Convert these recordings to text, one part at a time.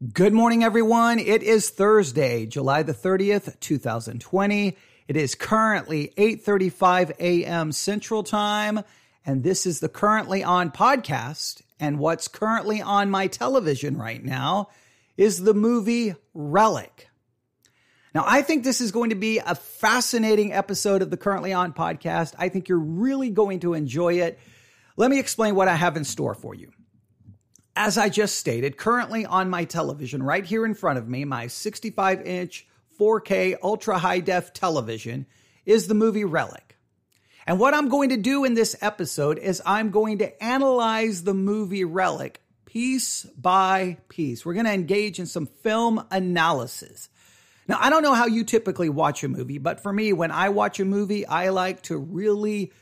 Good morning, everyone. It is Thursday, July the 30th, 2020. It is currently 8:35 a.m. Central Time, and this is the currently on podcast. And what's currently on my television right now is the movie Relic. Now, I think this is going to be a fascinating episode of the currently on podcast. I think you're really going to enjoy it. Let me explain what I have in store for you. As I just stated, currently on my television, right here in front of me, my 65 inch 4K ultra high def television, is the movie Relic. And what I'm going to do in this episode is I'm going to analyze the movie Relic piece by piece. We're going to engage in some film analysis. Now, I don't know how you typically watch a movie, but for me, when I watch a movie, I like to really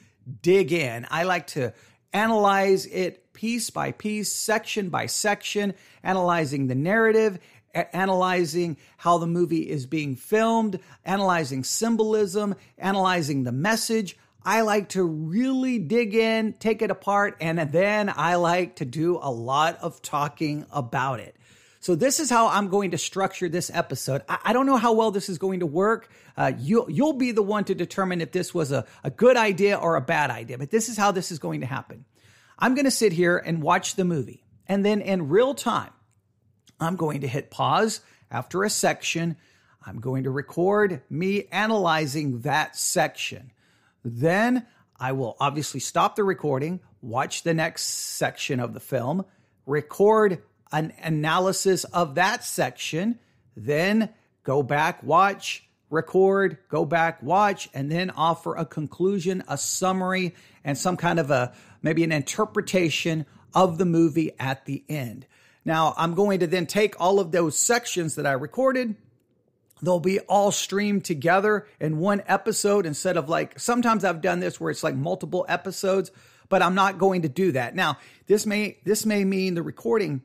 dig in. I like to analyze it piece by piece, section by section, analyzing the narrative, analyzing how the movie is being filmed, analyzing symbolism, analyzing the message. I like to really dig in, take it apart, and then I like to do a lot of talking about it. So this is how I'm going to structure this episode. I, I don't know how well this is going to work. Uh, you, you'll be the one to determine if this was a, a good idea or a bad idea, but this is how this is going to happen. I'm going to sit here and watch the movie. And then in real time, I'm going to hit pause after a section. I'm going to record me analyzing that section. Then I will obviously stop the recording, watch the next section of the film, record an analysis of that section, then go back, watch, record, go back, watch, and then offer a conclusion, a summary, and some kind of a maybe an interpretation of the movie at the end. Now, I'm going to then take all of those sections that I recorded. They'll be all streamed together in one episode instead of like sometimes I've done this where it's like multiple episodes, but I'm not going to do that. Now, this may this may mean the recording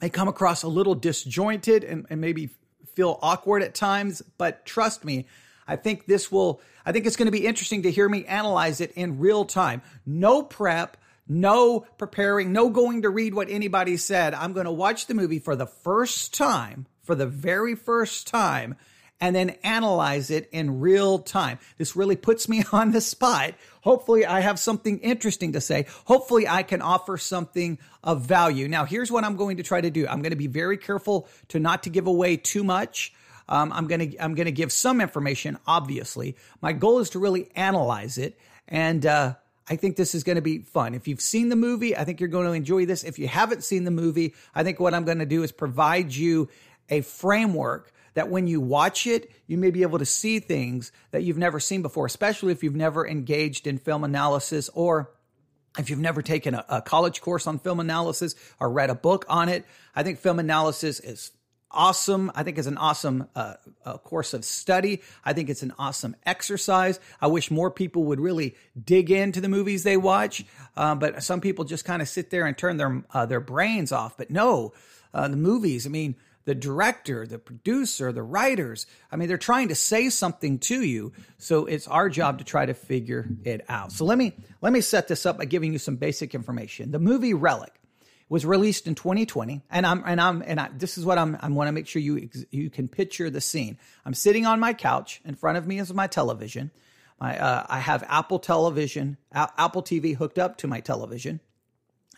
may come across a little disjointed and, and maybe feel awkward at times, but trust me, I think this will, I think it's going to be interesting to hear me analyze it in real time. No prep, no preparing, no going to read what anybody said. I'm going to watch the movie for the first time, for the very first time, and then analyze it in real time. This really puts me on the spot. Hopefully, I have something interesting to say. Hopefully, I can offer something of value. Now, here's what I'm going to try to do. I'm going to be very careful to not to give away too much. Um, I'm gonna I'm gonna give some information. Obviously, my goal is to really analyze it, and uh, I think this is going to be fun. If you've seen the movie, I think you're going to enjoy this. If you haven't seen the movie, I think what I'm going to do is provide you a framework that when you watch it, you may be able to see things that you've never seen before, especially if you've never engaged in film analysis or if you've never taken a, a college course on film analysis or read a book on it. I think film analysis is awesome. I think it's an awesome uh, uh, course of study. I think it's an awesome exercise. I wish more people would really dig into the movies they watch, uh, but some people just kind of sit there and turn their uh, their brains off. But no, uh, the movies. I mean, the director, the producer, the writers. I mean, they're trying to say something to you. So it's our job to try to figure it out. So let me let me set this up by giving you some basic information. The movie Relic was released in 2020 and i'm and i'm and I, this is what i'm i want to make sure you you can picture the scene i'm sitting on my couch in front of me is my television my uh, i have apple television apple tv hooked up to my television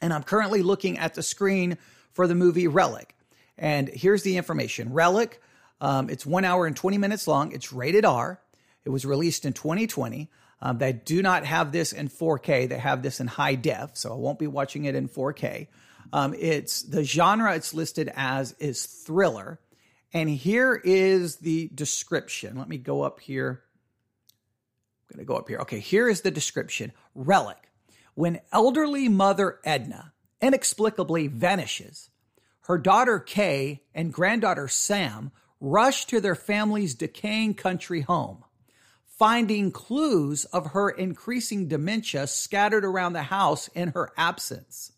and i'm currently looking at the screen for the movie relic and here's the information relic um, it's one hour and 20 minutes long it's rated r it was released in 2020 um, they do not have this in 4K. They have this in high def, so I won't be watching it in 4K. Um, it's the genre it's listed as is thriller. And here is the description. Let me go up here. I'm going to go up here. Okay, here is the description Relic. When elderly mother Edna inexplicably vanishes, her daughter Kay and granddaughter Sam rush to their family's decaying country home, finding clues of her increasing dementia scattered around the house in her absence.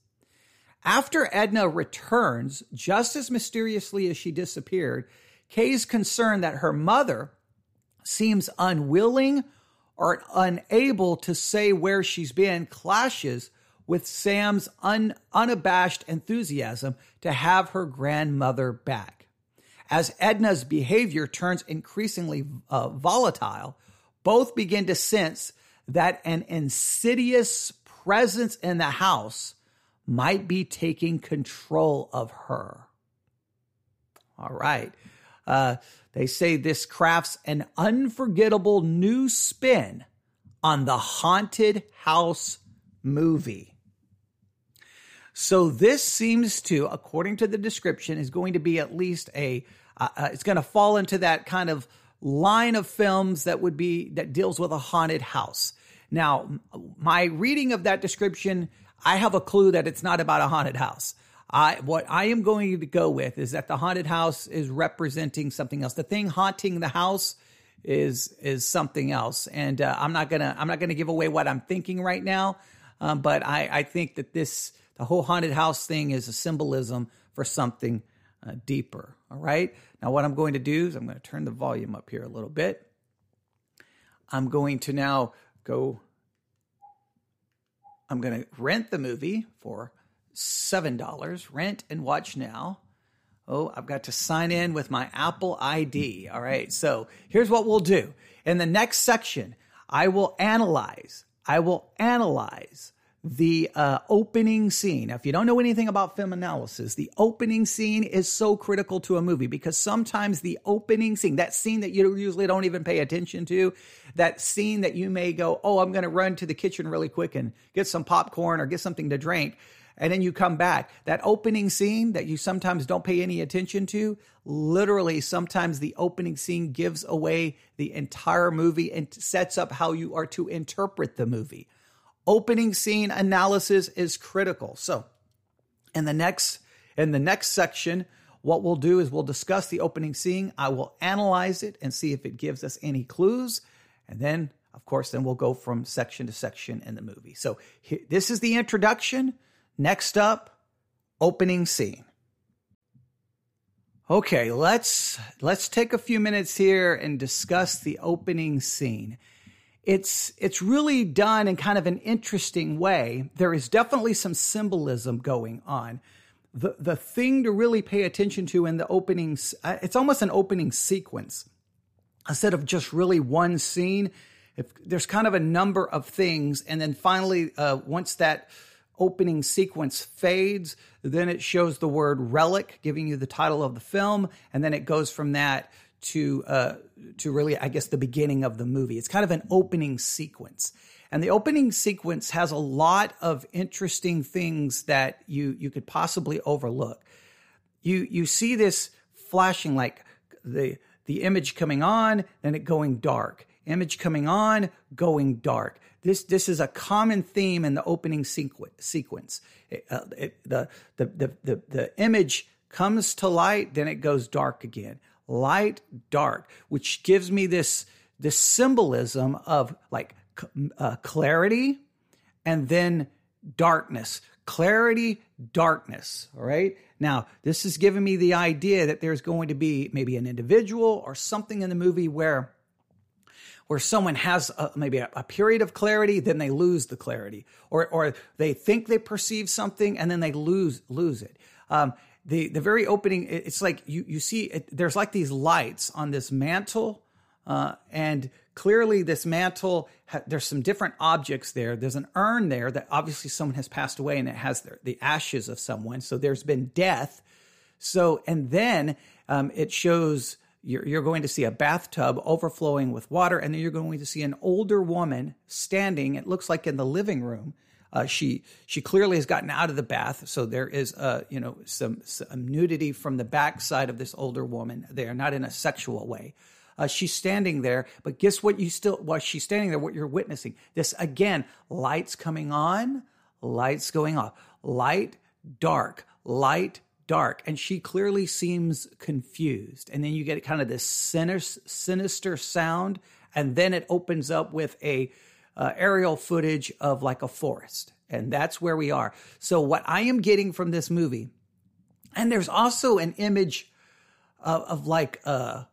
After Edna returns, just as mysteriously as she disappeared, Kay's concern that her mother seems unwilling or unable to say where she's been clashes with Sam's un, unabashed enthusiasm to have her grandmother back. As Edna's behavior turns increasingly uh, volatile, both begin to sense that an insidious presence in the house might be taking control of her. All right. Uh, they say this crafts an unforgettable new spin on the haunted house movie. So this seems to, according to the description, is going to be at least a. Uh, uh, it's going to fall into that kind of line of films that would be that deals with a haunted house. Now, my reading of that description, I have a clue that it's not about a haunted house. I what I am going to go with is that the haunted house is representing something else. The thing haunting the house is is something else, and uh, I'm not gonna I'm not gonna give away what I'm thinking right now. Um, but I I think that this the whole haunted house thing is a symbolism for something uh, deeper. All right. Now, what I'm going to do is I'm going to turn the volume up here a little bit. I'm going to now go, I'm going to rent the movie for $7. Rent and watch now. Oh, I've got to sign in with my Apple ID. All right. So here's what we'll do. In the next section, I will analyze, I will analyze the uh, opening scene. Now, if you don't know anything about film analysis, the opening scene is so critical to a movie because sometimes the opening scene, that scene that you usually don't even pay attention to, that scene that you may go, oh, I'm going to run to the kitchen really quick and get some popcorn or get something to drink. And then you come back. That opening scene that you sometimes don't pay any attention to, literally, sometimes the opening scene gives away the entire movie and sets up how you are to interpret the movie opening scene analysis is critical. So, in the next in the next section, what we'll do is we'll discuss the opening scene. I will analyze it and see if it gives us any clues, and then of course, then we'll go from section to section in the movie. So, here, this is the introduction. Next up, opening scene. Okay, let's let's take a few minutes here and discuss the opening scene it's it's really done in kind of an interesting way. There is definitely some symbolism going on. The the thing to really pay attention to in the opening uh, it's almost an opening sequence instead of just really one scene. If there's kind of a number of things, and then finally, uh, once that opening sequence fades, then it shows the word relic, giving you the title of the film, and then it goes from that to uh, to really, I guess, the beginning of the movie. It's kind of an opening sequence, and the opening sequence has a lot of interesting things that you you could possibly overlook. You you see this flashing like the the image coming on, then it going dark. Image coming on, going dark. This this is a common theme in the opening sequ- sequence. It, uh, it, the, the the the the image comes to light, then it goes dark again light, dark, which gives me this this symbolism of like uh, clarity and then darkness. Clarity, darkness. All right. Now, this is giving me the idea that there's going to be maybe an individual or something in the movie where where someone has a, maybe a, a, period of clarity, then they lose the clarity, or or they think they perceive something and then they lose lose it. Um, the the very opening it's like you you see it, there's like these lights on this mantle uh, and clearly this mantle there's some different objects there. There's an urn there that obviously someone has passed away and it has the, the ashes of someone. So there's been death. So and then um, it shows you're going to see a bathtub overflowing with water and then you're going to see an older woman standing it looks like in the living room uh, she she clearly has gotten out of the bath, so there is uh, you know some, some nudity from the backside of this older woman there, not in a sexual way. Uh, she's standing there, but guess what? You still while she's standing there, what you're witnessing this again: lights coming on, lights going off, light, dark, light, dark, and she clearly seems confused. And then you get kind of this sinister, sinister sound, and then it opens up with a uh, aerial footage of like a forest. And that's where we are. So, what I am getting from this movie, and there's also an image of, of like, uh,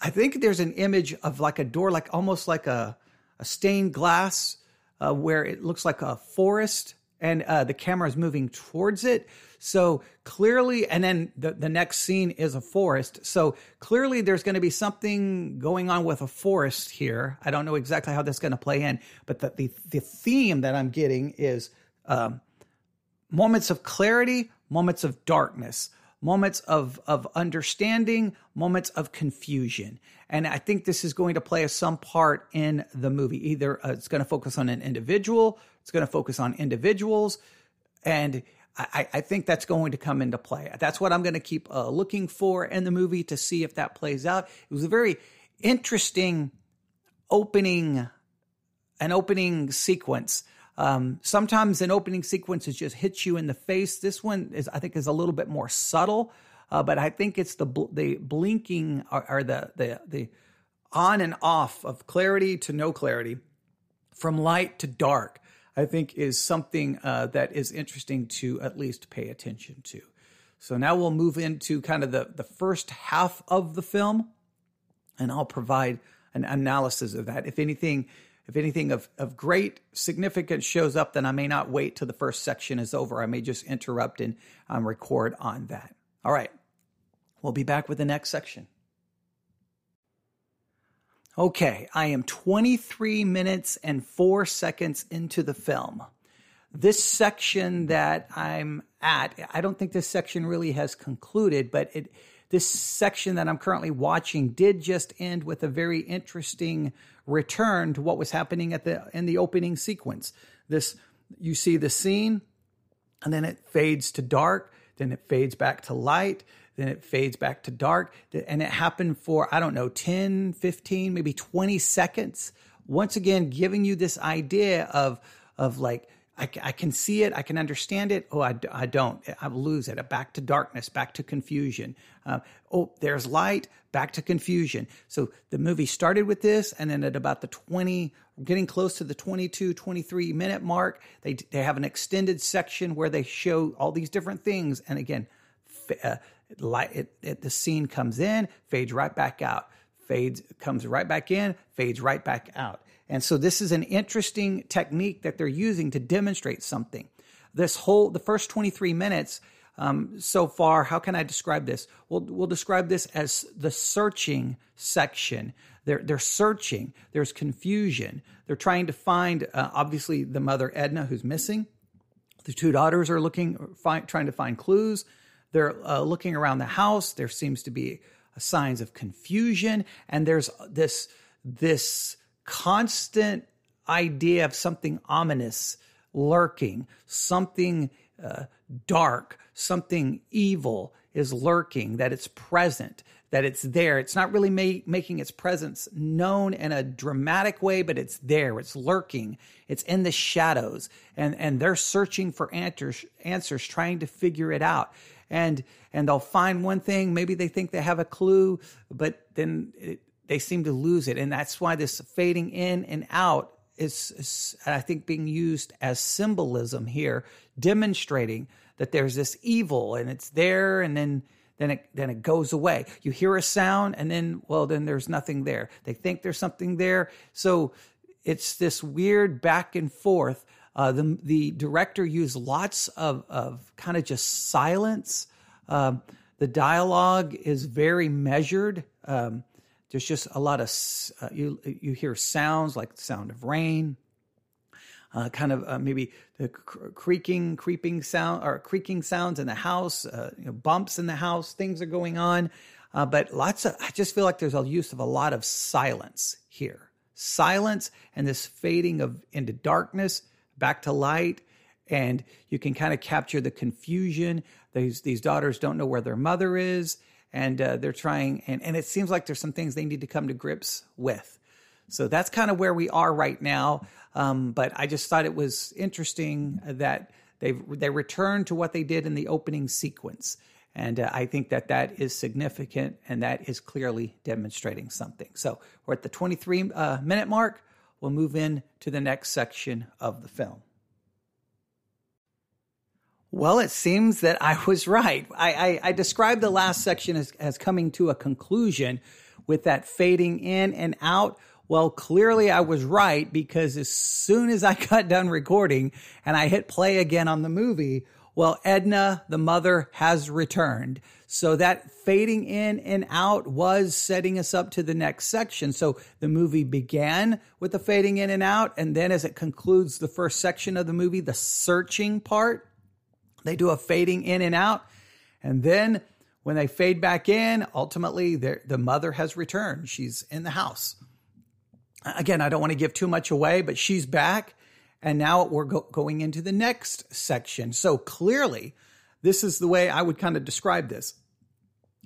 I think there's an image of like a door, like almost like a, a stained glass, uh, where it looks like a forest and uh, the camera is moving towards it. So clearly, and then the, the next scene is a forest. So clearly, there's going to be something going on with a forest here. I don't know exactly how that's going to play in, but the, the, the theme that I'm getting is um, moments of clarity, moments of darkness, moments of, of understanding, moments of confusion. And I think this is going to play some part in the movie. Either uh, it's going to focus on an individual, it's going to focus on individuals, and I, I, think that's going to come into play. That's what I'm going to keep uh, looking for in the movie to see if that plays out. It was a very interesting opening, an opening sequence. Um, sometimes an opening sequence is just hits you in the face. This one is, I think, is a little bit more subtle, uh, but I think it's the bl- the blinking or, or the the the on and off of clarity to no clarity, from light to dark. I think is something uh, that is interesting to at least pay attention to. So now we'll move into kind of the, the first half of the film, and I'll provide an analysis of that. If anything, if anything of, of great significance shows up, then I may not wait till the first section is over. I may just interrupt and um, record on that. All right. We'll be back with the next section. Okay, I am 23 minutes and four seconds into the film. This section that I'm at, I don't think this section really has concluded, but it, this section that I'm currently watching did just end with a very interesting return to what was happening at the in the opening sequence. This you see the scene, and then it fades to dark, then it fades back to light, then it fades back to dark. And it happened for, I don't know, 10, 15, maybe 20 seconds. Once again, giving you this idea of, of like, I, I can see it, I can understand it. Oh, I, I don't. I lose it. Back to darkness, back to confusion. Uh, oh, there's light, back to confusion. So the movie started with this, and then at about the 20, getting close to the 22, 23 minute mark, they, they have an extended section where they show all these different things. And again, uh, light, it, it, the scene comes in, fades right back out, fades, comes right back in, fades right back out. And so this is an interesting technique that they're using to demonstrate something. This whole, the first 23 minutes um, so far, how can I describe this? We'll, we'll describe this as the searching section. They're, they're searching. There's confusion. They're trying to find, uh, obviously, the mother Edna who's missing. The two daughters are looking, find, trying to find clues. They're uh, looking around the house. There seems to be signs of confusion, and there's this this constant idea of something ominous lurking, something uh, dark, something evil is lurking, that it's present, that it's there. It's not really ma- making its presence known in a dramatic way, but it's there. It's lurking. It's in the shadows, and and they're searching for answers, answers, trying to figure it out and and they'll find one thing maybe they think they have a clue but then it, they seem to lose it and that's why this fading in and out is, is i think being used as symbolism here demonstrating that there's this evil and it's there and then then it then it goes away. You hear a sound and then well then there's nothing there. They think there's something there. So it's this weird back and forth uh, the the director used lots of of kind of just silence. Um, the dialogue is very measured. Um, there's just a lot of uh, you you hear sounds like the sound of rain, uh, kind of uh, maybe the creaking, creeping sound or creaking sounds in the house, uh, you know, bumps in the house, things are going on. Uh, but lots of, I just feel like there's a use of a lot of silence here. Silence and this fading of into darkness back to light and you can kind of capture the confusion. These these daughters don't know where their mother is and uh, they're trying and, and it seems like there's some things they need to come to grips with. So that's kind of where we are right now um, but i just thought it was interesting that they they returned to what they did in the opening sequence and uh, i think that that is significant and that is clearly demonstrating something. So we're at the 23 uh, minute mark we'll move in to the next section of the film. Well, it seems that I was right. I, I, I, described the last section as, as coming to a conclusion with that fading in and out. Well, clearly I was right because as soon as I got done recording and I hit play again on the movie, well, Edna, the mother, has returned. So that fading in and out was setting us up to the next section. So the movie began with the fading in and out. And then as it concludes the first section of the movie, the searching part, they do a fading in and out. And then when they fade back in, ultimately the mother has returned. She's in the house. Again, I don't want to give too much away, but she's back. And now we're go- going into the next section. So clearly, this is the way I would kind of describe this.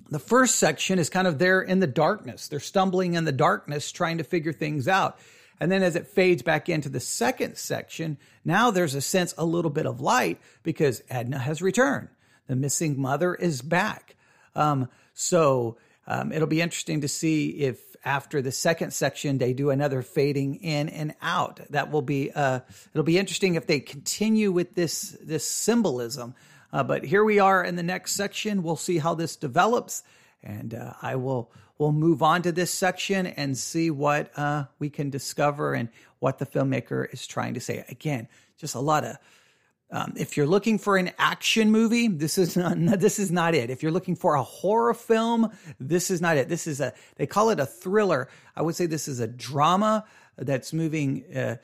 The first section is kind of there in the darkness. They're stumbling in the darkness, trying to figure things out. And then as it fades back into the second section, now there's a sense, a little bit of light because Edna has returned. The missing mother is back. Um, so um, it'll be interesting to see if after the second section they do another fading in and out. That will be uh, it'll be interesting if they continue with this this symbolism. Uh, but here we are in the next section. We'll see how this develops, and uh, I will we'll move on to this section and see what uh, we can discover and what the filmmaker is trying to say. Again, just a lot of um, if you're looking for an action movie, this is not this is not it. If you're looking for a horror film, this is not it. This is a they call it a thriller. I would say this is a drama that's moving. Uh,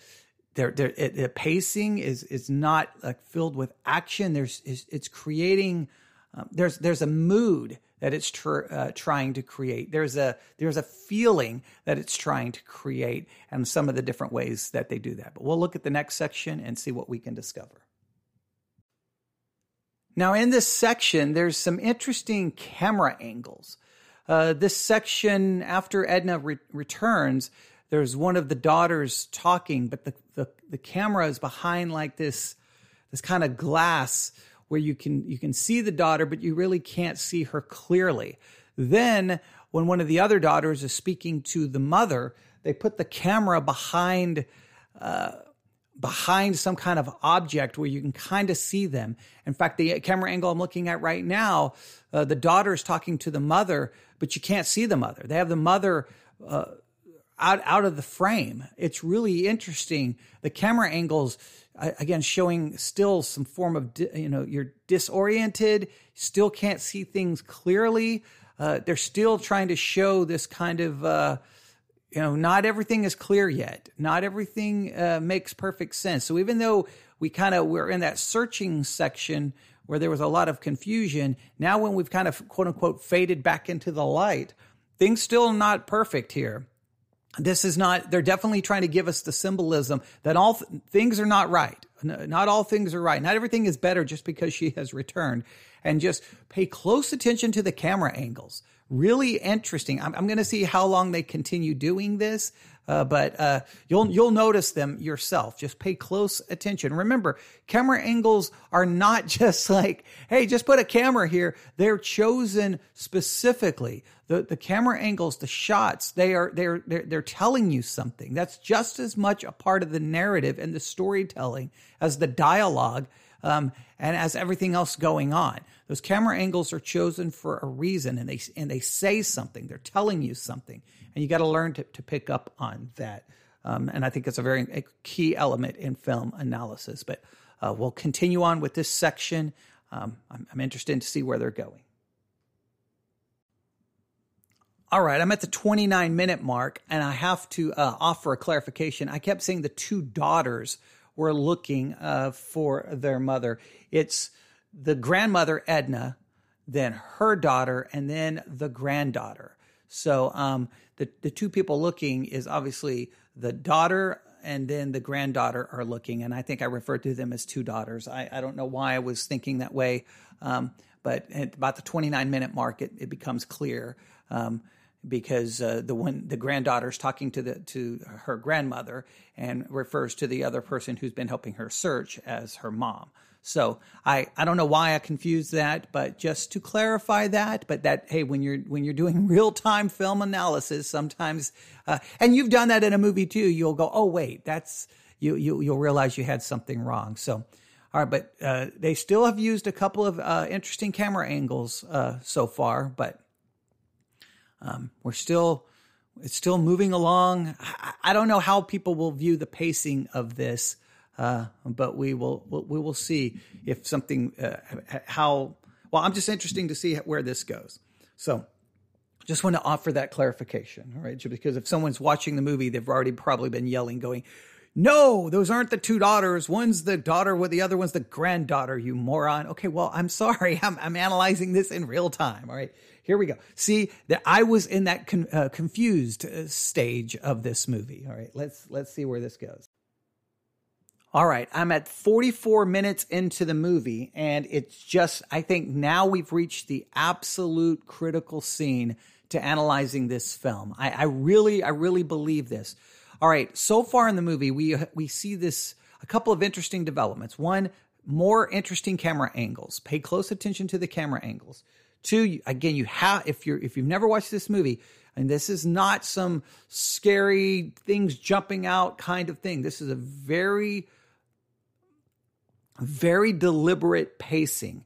their their pacing is is not like filled with action. There's it's, it's creating. Um, there's there's a mood that it's tr- uh, trying to create. There's a there's a feeling that it's trying to create, and some of the different ways that they do that. But we'll look at the next section and see what we can discover. Now, in this section, there's some interesting camera angles. Uh, this section, after Edna re- returns, there's one of the daughters talking, but the, the, the camera is behind like this, this kind of glass where you can, you can see the daughter, but you really can't see her clearly. Then, when one of the other daughters is speaking to the mother, they put the camera behind uh, behind some kind of object where you can kind of see them. In fact, the camera angle I'm looking at right now, uh, the daughter is talking to the mother, but you can't see the mother. They have the mother uh, out out of the frame. It's really interesting. The camera angles again showing still some form of you know you're disoriented, still can't see things clearly. Uh, they're still trying to show this kind of uh, you know, not everything is clear yet. Not everything uh, makes perfect sense. So even though we kind of were in that searching section where there was a lot of confusion, now when we've kind of quote unquote faded back into the light, things still not perfect here. This is not, they're definitely trying to give us the symbolism that all th- things are not right. Not all things are right. Not everything is better just because she has returned. And just pay close attention to the camera angles really interesting. I'm, I'm going to see how long they continue doing this, uh, but uh, you'll you'll notice them yourself. Just pay close attention. Remember, camera angles are not just like, hey, just put a camera here. They're chosen specifically. The the camera angles, the shots, they are they're they're they're telling you something. That's just as much a part of the narrative and the storytelling as the dialogue um, and as everything else going on. Those camera angles are chosen for a reason, and they and they say something. They're telling you something, and you got to learn to pick up on that. Um, and I think it's a very a key element in film analysis. But uh, we'll continue on with this section. Um, I'm, I'm interested to see where they're going. All right, I'm at the 29 minute mark, and I have to uh, offer a clarification. I kept saying the two daughters were looking uh, for their mother. It's the grandmother, Edna, then her daughter, and then the granddaughter. So um, the, the two people looking is obviously the daughter and then the granddaughter are looking. And I think I referred to them as two daughters. I, I don't know why I was thinking that way. Um, but at about the 29 minute mark, it, it becomes clear. Um, because uh, the one the granddaughter's talking to the to her grandmother and refers to the other person who's been helping her search as her mom. So I, I don't know why I confused that, but just to clarify that, but that hey, when you're when you're doing real time film analysis, sometimes uh, and you've done that in a movie too, you'll go, oh wait, that's you you you'll realize you had something wrong. So. All right, but uh, they still have used a couple of uh, interesting camera angles uh, so far, but um, we're still it's still moving along. I don't know how people will view the pacing of this, uh, but we will we will see if something uh, how. Well, I'm just interesting to see where this goes. So, just want to offer that clarification, all right? Because if someone's watching the movie, they've already probably been yelling, going, "No, those aren't the two daughters. One's the daughter, with the other one's the granddaughter." You moron. Okay, well, I'm sorry. I'm, I'm analyzing this in real time. All right. Here we go. See that I was in that con- uh, confused uh, stage of this movie. All right, let's let's see where this goes. All right, I'm at 44 minutes into the movie, and it's just I think now we've reached the absolute critical scene to analyzing this film. I, I really, I really believe this. All right, so far in the movie, we we see this a couple of interesting developments. One, more interesting camera angles. Pay close attention to the camera angles. Two, again, you have if you're if you've never watched this movie, and this is not some scary things jumping out kind of thing. This is a very very deliberate pacing.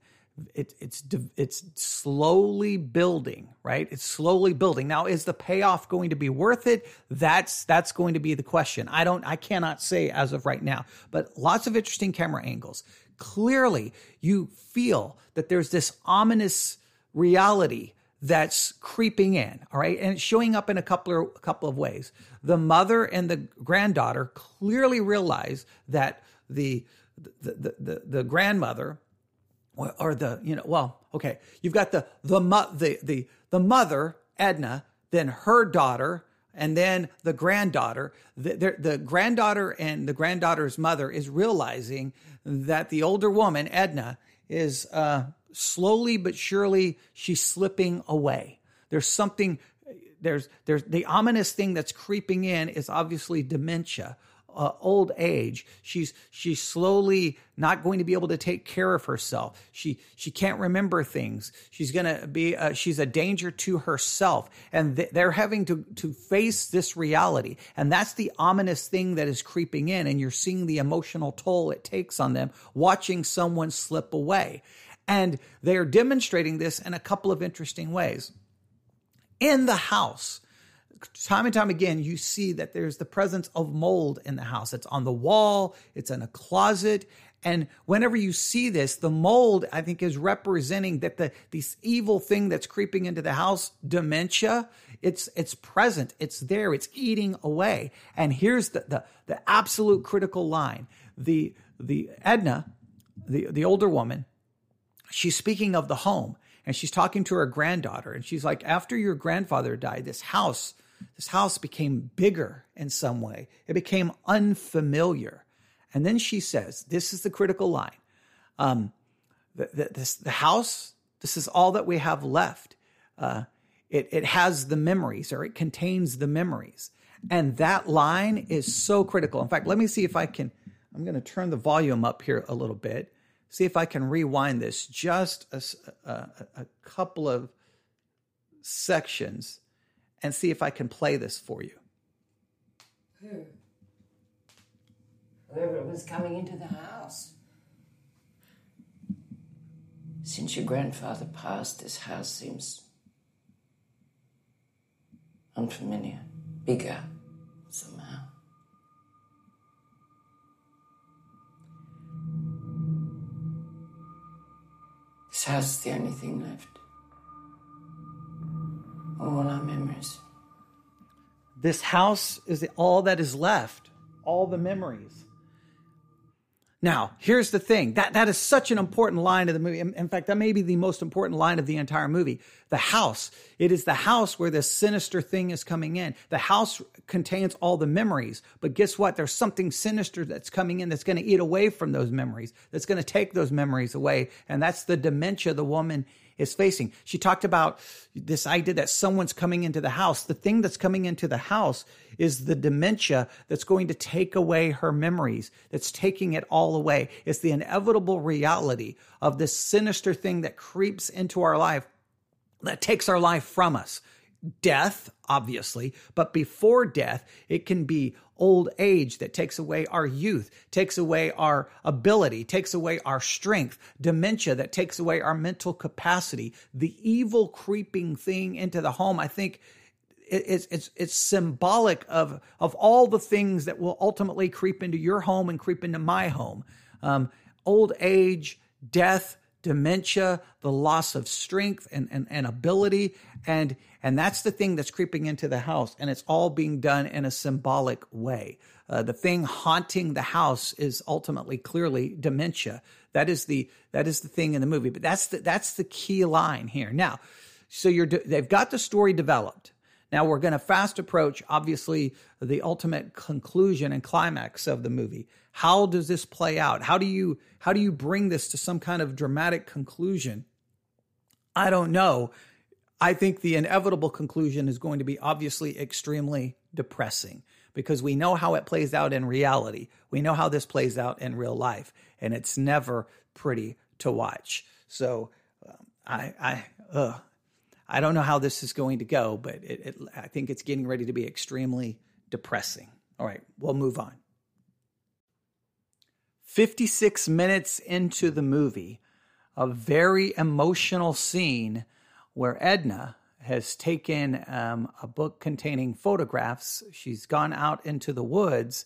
It, it's it's slowly building, right? It's slowly building. Now, is the payoff going to be worth it? That's that's going to be the question. I don't, I cannot say as of right now. But lots of interesting camera angles. Clearly, you feel that there's this ominous reality that's creeping in all right and it's showing up in a couple of a couple of ways the mother and the granddaughter clearly realize that the the the, the, the grandmother or, the you know well okay you've got the the the the the mother edna then her daughter and then the granddaughter the, the, the granddaughter and the granddaughter's mother is realizing that the older woman edna is uh slowly but surely she's slipping away. There's something there's there's the ominous thing that's creeping in is obviously dementia. Uh, old age. She's she's slowly not going to be able to take care of herself. She she can't remember things. She's gonna be uh, she's a danger to herself, and th- they're having to to face this reality. And that's the ominous thing that is creeping in, and you're seeing the emotional toll it takes on them watching someone slip away. And they are demonstrating this in a couple of interesting ways. In the house, time and time again, you see that there's the presence of mold in the house. It's on the wall, it's in a closet. And whenever you see this, the mold, I think, is representing that the this evil thing that's creeping into the house, dementia, it's it's present, it's there, it's eating away. And here's the the, the absolute critical line. The the Edna, the, the older woman, she's speaking of the home and she's talking to her granddaughter and she's like after your grandfather died this house this house became bigger in some way. It became unfamiliar. And then she says this is the critical line. Um, the, the, this, the house this is all that we have left. Uh, it, it has the memories or it contains the memories. And that line is so critical. In fact let me see if i can i'm going to turn the volume up here a little bit. See if I can rewind this just a, a, a, couple of sections and see if I can play this for you. Who? Whoever was coming into the house. Since your grandfather passed, this house seems unfamiliar, bigger somehow. This house is the only thing left. All our memories. This house is all that is left, all the memories. Now, here's the thing. That that is such an important line of the movie. In, in, fact, that may be the most important line of the entire movie. The house. It is the house where this sinister thing is coming in. The house contains all the memories, but guess what? There's something sinister that's coming in that's going to eat away from those memories. That's going to take those memories away, and that's the dementia the woman is facing. She talked about this idea that someone's coming into the house. The thing that's coming into the house is the dementia that's going to take away her memories, that's taking it all away. It's the inevitable reality of this sinister thing that creeps into our life that takes our life from us death, obviously, but before death, it can be old age that takes away our youth, takes away our ability, takes away our strength, dementia that takes away our mental capacity. The evil creeping thing into the home, I think, it's it's it's symbolic of of all the things that will ultimately creep into your home and creep into my home. Um, old age, death, dementia, the loss of strength and, and, and ability. And, and that's the thing that's creeping into the house. And it's all being done in a symbolic way. Uh, the thing haunting the house is ultimately clearly dementia. That is the, that is the thing in the movie, but that's the, that's the key line here. Now, so you're, they've got the story developed. Now we're going to fast approach, obviously, the ultimate conclusion and climax of the movie. How does this play out? How do you how do you bring this to some kind of dramatic conclusion? I don't know. I think the inevitable conclusion is going to be obviously extremely depressing because we know how it plays out in reality. We know how this plays out in real life, and it's never pretty to watch. So um, I I uh, I don't know how this is going to go, but it, it, I think it's getting ready to be extremely depressing. All right, we'll move on. 56 minutes into the movie, a very emotional scene where Edna has taken um, a book containing photographs. She's gone out into the woods.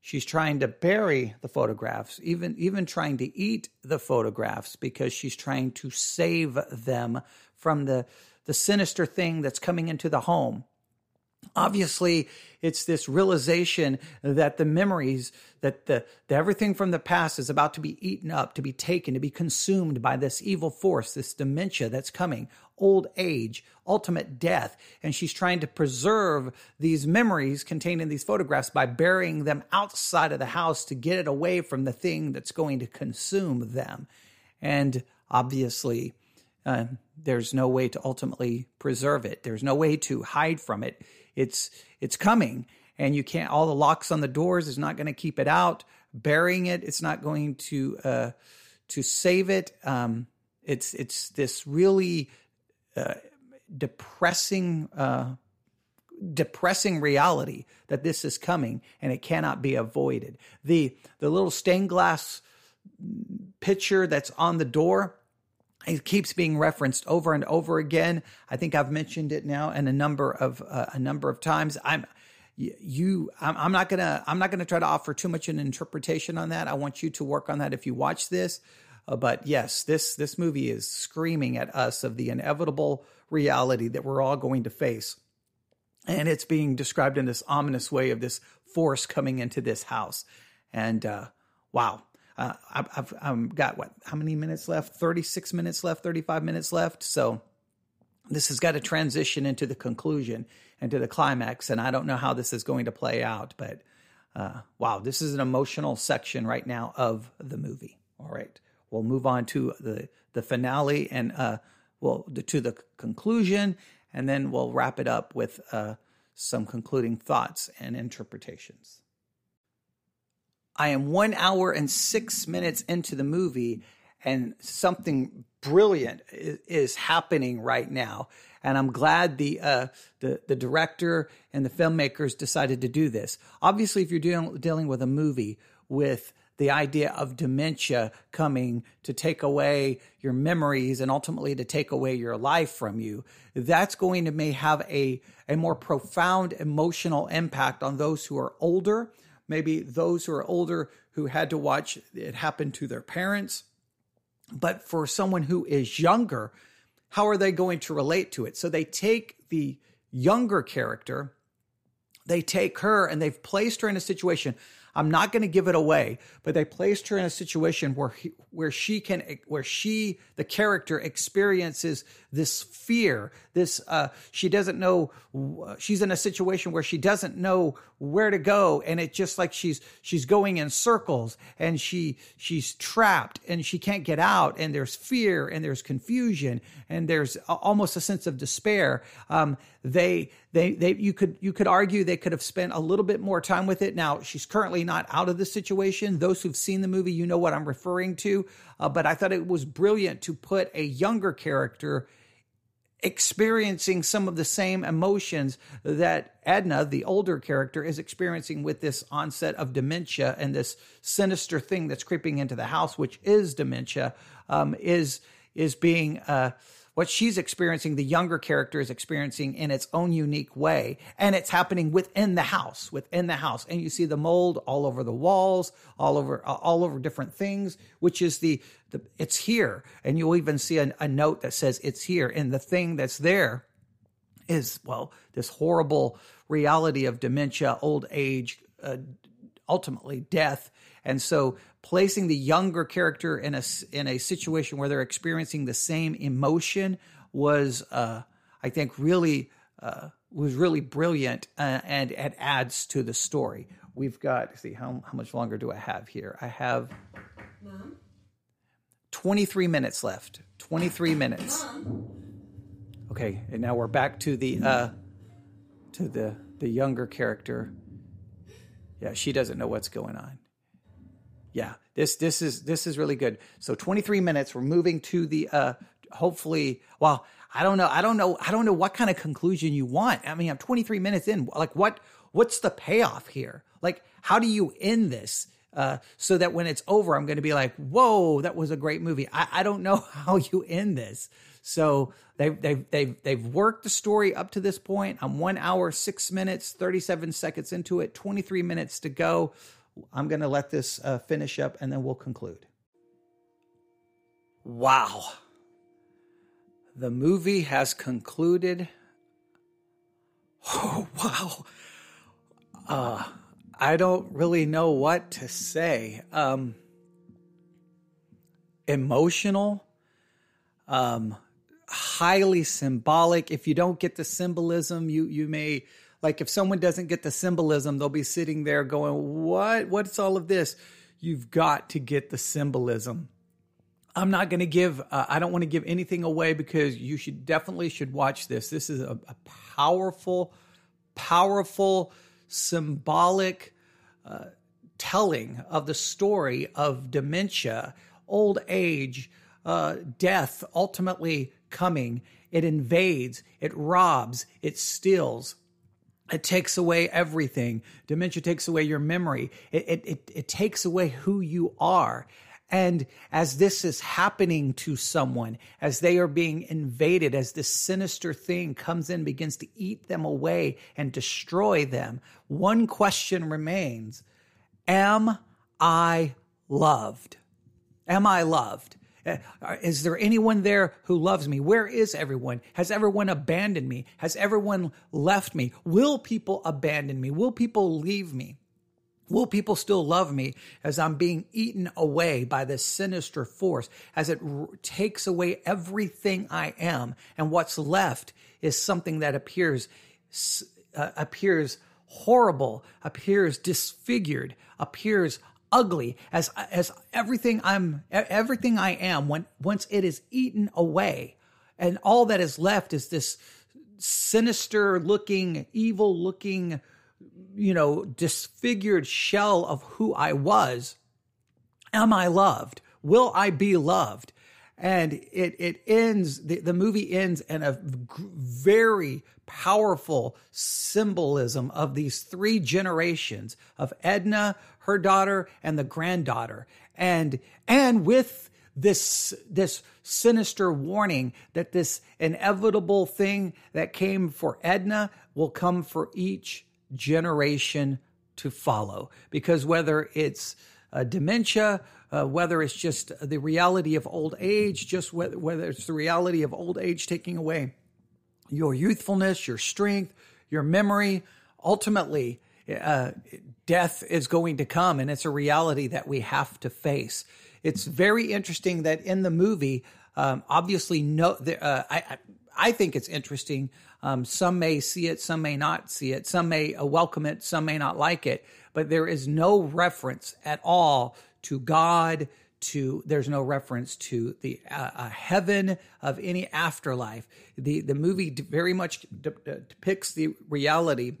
She's trying to bury the photographs, even even trying to eat the photographs because she's trying to save them from the the sinister thing that's coming into the home. Obviously, it's this realization that the memories, that the, the, everything from the past is about to be eaten up, to be taken, to be consumed by this evil force, this dementia that's coming, old age, ultimate death. And she's trying to preserve these memories contained in these photographs by burying them outside of the house to get it away from the thing that's going to consume them. And obviously, uh, there's no way to ultimately preserve it. There's no way to hide from it. It's it's coming, and you can't. All the locks on the doors is not going to keep it out. Burying it, it's not going to uh, to save it. Um, it's it's this really uh, depressing uh, depressing reality that this is coming and it cannot be avoided. The the little stained glass picture that's on the door it keeps being referenced over and over again. I think I've mentioned it now and a number of uh, a number of times. I'm you I'm, not gonna I'm not gonna try to offer too much an interpretation on that. I want you to work on that if you watch this. Uh, but yes, this this movie is screaming at us of the inevitable reality that we're all going to face, and it's being described in this ominous way of this force coming into this house. And uh, wow, uh, I've, I've, got what? How many minutes left? Thirty six minutes left. Thirty five minutes left. So this has got to transition into the conclusion and to the climax. And I don't know how this is going to play out, but uh, wow, this is an emotional section right now of the movie. All right, we'll move on to the the finale and uh, well to the conclusion, and then we'll wrap it up with uh, some concluding thoughts and interpretations. I am one hour and six minutes into the movie, and something brilliant is, is happening right now. And I'm glad the, uh, the the director and the filmmakers decided to do this. Obviously, if you're dealing dealing with a movie with the idea of dementia coming to take away your memories and ultimately to take away your life from you, that's going to may have a, a more profound emotional impact on those who are older maybe those who are older who had to watch it happen to their parents. But for someone who is younger, how are they going to relate to it? So they take the younger character, they take her and they've placed her in a situation I'm not going to give it away, but they placed her in a situation where he, where she can where she the character experiences this fear. This uh, she doesn't know. She's in a situation where she doesn't know where to go, and it's just like she's she's going in circles, and she she's trapped, and she can't get out, and there's fear, and there's confusion, and there's almost a sense of despair. Um, they they they you could you could argue they could have spent a little bit more time with it. Now she's currently not out of the situation. Those who've seen the movie, you know what I'm referring to. Uh, but I thought it was brilliant to put a younger character experiencing some of the same emotions that Edna, the older character, is experiencing with this onset of dementia and this sinister thing that's creeping into the house, which is dementia, um, is is being uh, what she's experiencing, the younger character is experiencing in its own unique way. And it's happening within the house, within the house. And you see the mold all over the walls, all over, all over different things, which is the, the it's here. And you'll even see a, a note that says it's here. And the thing that's there is, well, this horrible reality of dementia, old age, uh, ultimately death. And so placing the younger character in a in a situation where they're experiencing the same emotion was, uh, I think, really uh, was really brilliant, uh, and it adds to the story. We've got see how how much longer do I have here? I have. Mom? 23 minutes left. 23 minutes. Mom? Okay, and now we're back to the uh to the the younger character. Yeah, she doesn't know what's going on yeah, this this is this is really good. So 23 minutes. We're moving to the uh hopefully. Well, I don't know. I don't know. I don't know what kind of conclusion you want. I mean, I'm 23 minutes in. Like, what what's the payoff here? Like, how do you end this? Uh, so that when it's over, I'm going to be like, "Whoa, that was a great movie." I, I don't know how you end this. So they've they've they've they've worked the story up to this point. I'm one hour six minutes, 37 seconds into it, 23 minutes to go. I'm going to let this uh, finish up and then we'll conclude. Wow. The movie has concluded. Oh, wow. Uh, I don't really know what to say. Um, emotional, um, highly symbolic. If you don't get the symbolism, you you may like if someone doesn't get the symbolism, they'll be sitting there going, "What? What's all of this?" You've got to get the symbolism. I'm not going to give. Uh, I don't want to give anything away because you should definitely should watch this. This is a, a powerful, powerful, symbolic uh, telling of the story of dementia, old age, uh, death, ultimately coming. It invades, it robs, it steals, it takes away everything. Dementia takes away your memory. It, it, it, it, takes away who you are. And as this is happening to someone, as they are being invaded, as this sinister thing comes in, begins to eat them away and destroy them, one question remains Am I loved? Am I loved? Uh, is there anyone there who loves me? Where is everyone? Has everyone abandoned me? Has everyone left me? Will people abandon me? Will people leave me? Will people still love me as I'm being eaten away by this sinister force as it r- takes away everything I am? And what's left is something that appears, uh, appears horrible, appears disfigured, appears ugly as as everything I'm everything I am when once it is eaten away. And all that is left is this sinister looking evil looking you know disfigured shell of who I was. Am I loved? Will I be loved? And it it ends the, the movie ends in a very powerful symbolism of these three generations of Edna, her daughter, and the granddaughter, and and with this this sinister warning that this inevitable thing that came for Edna will come for each generation to follow because whether it's uh, dementia uh, whether it's just the reality of old age, just whether, whether it's the reality of old age taking away your youthfulness, your strength, your memory. Ultimately, uh, death is going to come, and it's a reality that we have to face. It's very interesting that in the movie, um, obviously, no, uh, I, I think it's interesting. Um, some may see it, some may not see it, some may uh, welcome it, some may not like it, but there is no reference at all to God, to there's no reference to the uh, heaven of any afterlife. The the movie very much de- de- depicts the reality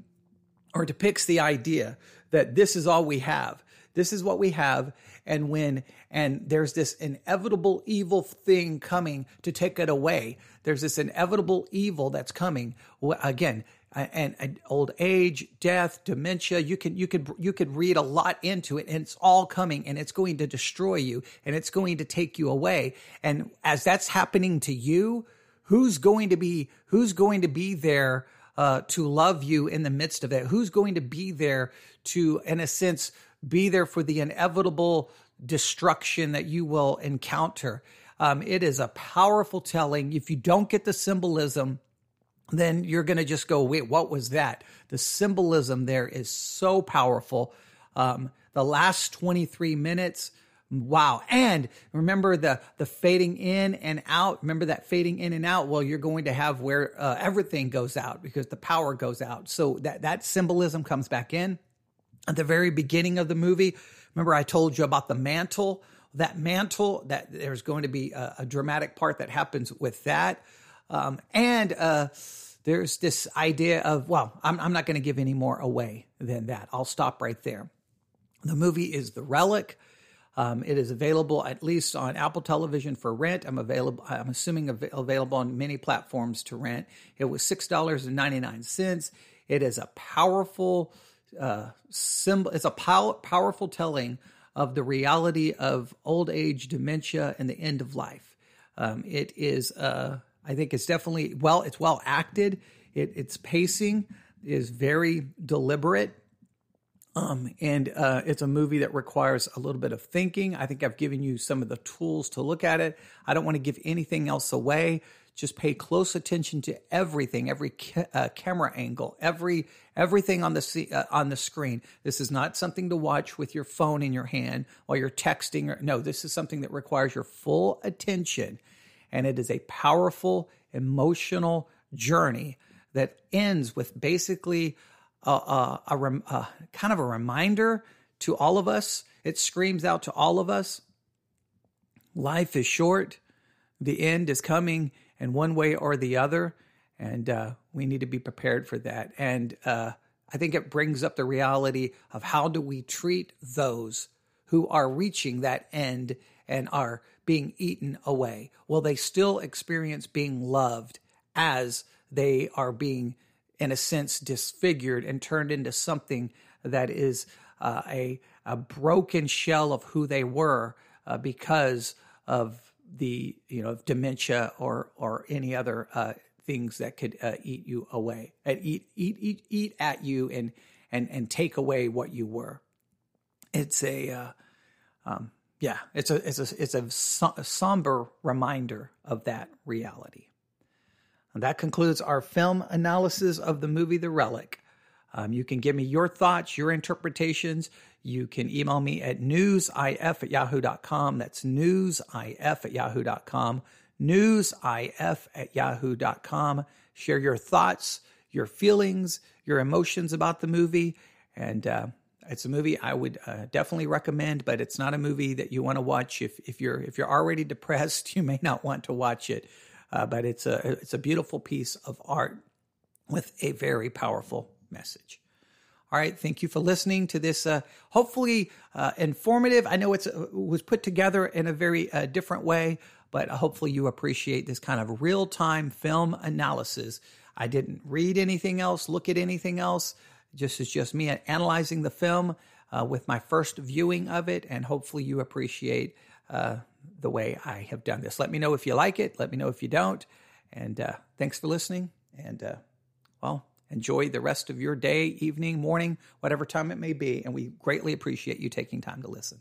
or depicts the idea that this is all we have. This is what we have and when and there's this inevitable evil thing coming to take it away. There's this inevitable evil that's coming. Again, and, old age, death, dementia. You can you could you could read a lot into it, and it's all coming, and it's going to destroy you, and it's going to take you away. And as that's happening to you, who's going to be who's going to be there uh, to love you in the midst of it? Who's going to be there to, in a sense, be there for the inevitable destruction that you will encounter? Um, it is a powerful telling. If you don't get the symbolism, then you're going to just go, wait, what was that? The symbolism there is so powerful. Um, the last 23 minutes, Wow. And remember the, the fading in and out. Remember that fading in and out? Well, you're going to have where uh, everything goes out because the power goes out. So that, that symbolism comes back in at the very beginning of the movie. Remember I told you about the mantle, that mantle that there's going to be a, a dramatic part that happens with that. Um, and, uh, there's this idea of, well, I'm, I'm not going to give any more away than that. I'll stop right there. The movie is The Relic. Um, it is available at least on Apple Television for rent. I'm available. I'm assuming av- available on many platforms to rent. It was six dollars and ninety nine cents. It is a powerful uh, symbol. It's a pow- powerful telling of the reality of old age, dementia, and the end of life. Um, it is. Uh, I think it's definitely well. It's well acted. It, its pacing is very deliberate. Um, and uh, it's a movie that requires a little bit of thinking. I think I've given you some of the tools to look at it. I don't want to give anything else away. Just pay close attention to everything, every ca- uh, camera angle, every everything on the uh, on the screen. This is not something to watch with your phone in your hand while you're texting. Or, no, this is something that requires your full attention, and it is a powerful emotional journey that ends with basically a, a, a, a, kind of a reminder to all of us. It screams out to all of us life is short, the end is coming in one way or the other, and uh, we need to be prepared for that. And uh, I think it brings up the reality of how do we treat those who are reaching that end and are being eaten away? Will they still experience being loved as they are being in a sense, disfigured and turned into something that is uh, a, a broken shell of who they were uh, because of the you know dementia or or any other uh, things that could uh, eat you away, uh, eat eat eat eat at you and and and take away what you were. It's a uh, um, yeah, it's a it's a it's a, a somber reminder of that reality. And that concludes our film analysis of the movie The Relic. Um, you can give me your thoughts, your interpretations. You can email me at newsif at yahoo.com. That's newsif at yahoo.com. Newsif at yahoo.com. Share your thoughts, your feelings, your emotions about the movie. And uh, it's a movie I would uh, definitely recommend, but it's not a movie that you want to watch if, if you're if you're already depressed. You may not want to watch it uh, but it's a it's a beautiful piece of art with a very powerful message. All right, thank you for listening to this. Uh, hopefully uh, informative. I know it's uh, it was put together in a very uh, different way, but hopefully you appreciate this kind of real time film analysis. I didn't read anything else, look at anything else. Just is just me analyzing the film uh, with my first viewing of it, and hopefully you appreciate uh, the way I have done this. Let me know if you like it. Let me know if you don't. And uh, thanks for listening. And uh, well, enjoy the rest of your day, evening, morning, whatever time it may be. And we greatly appreciate you taking time to listen.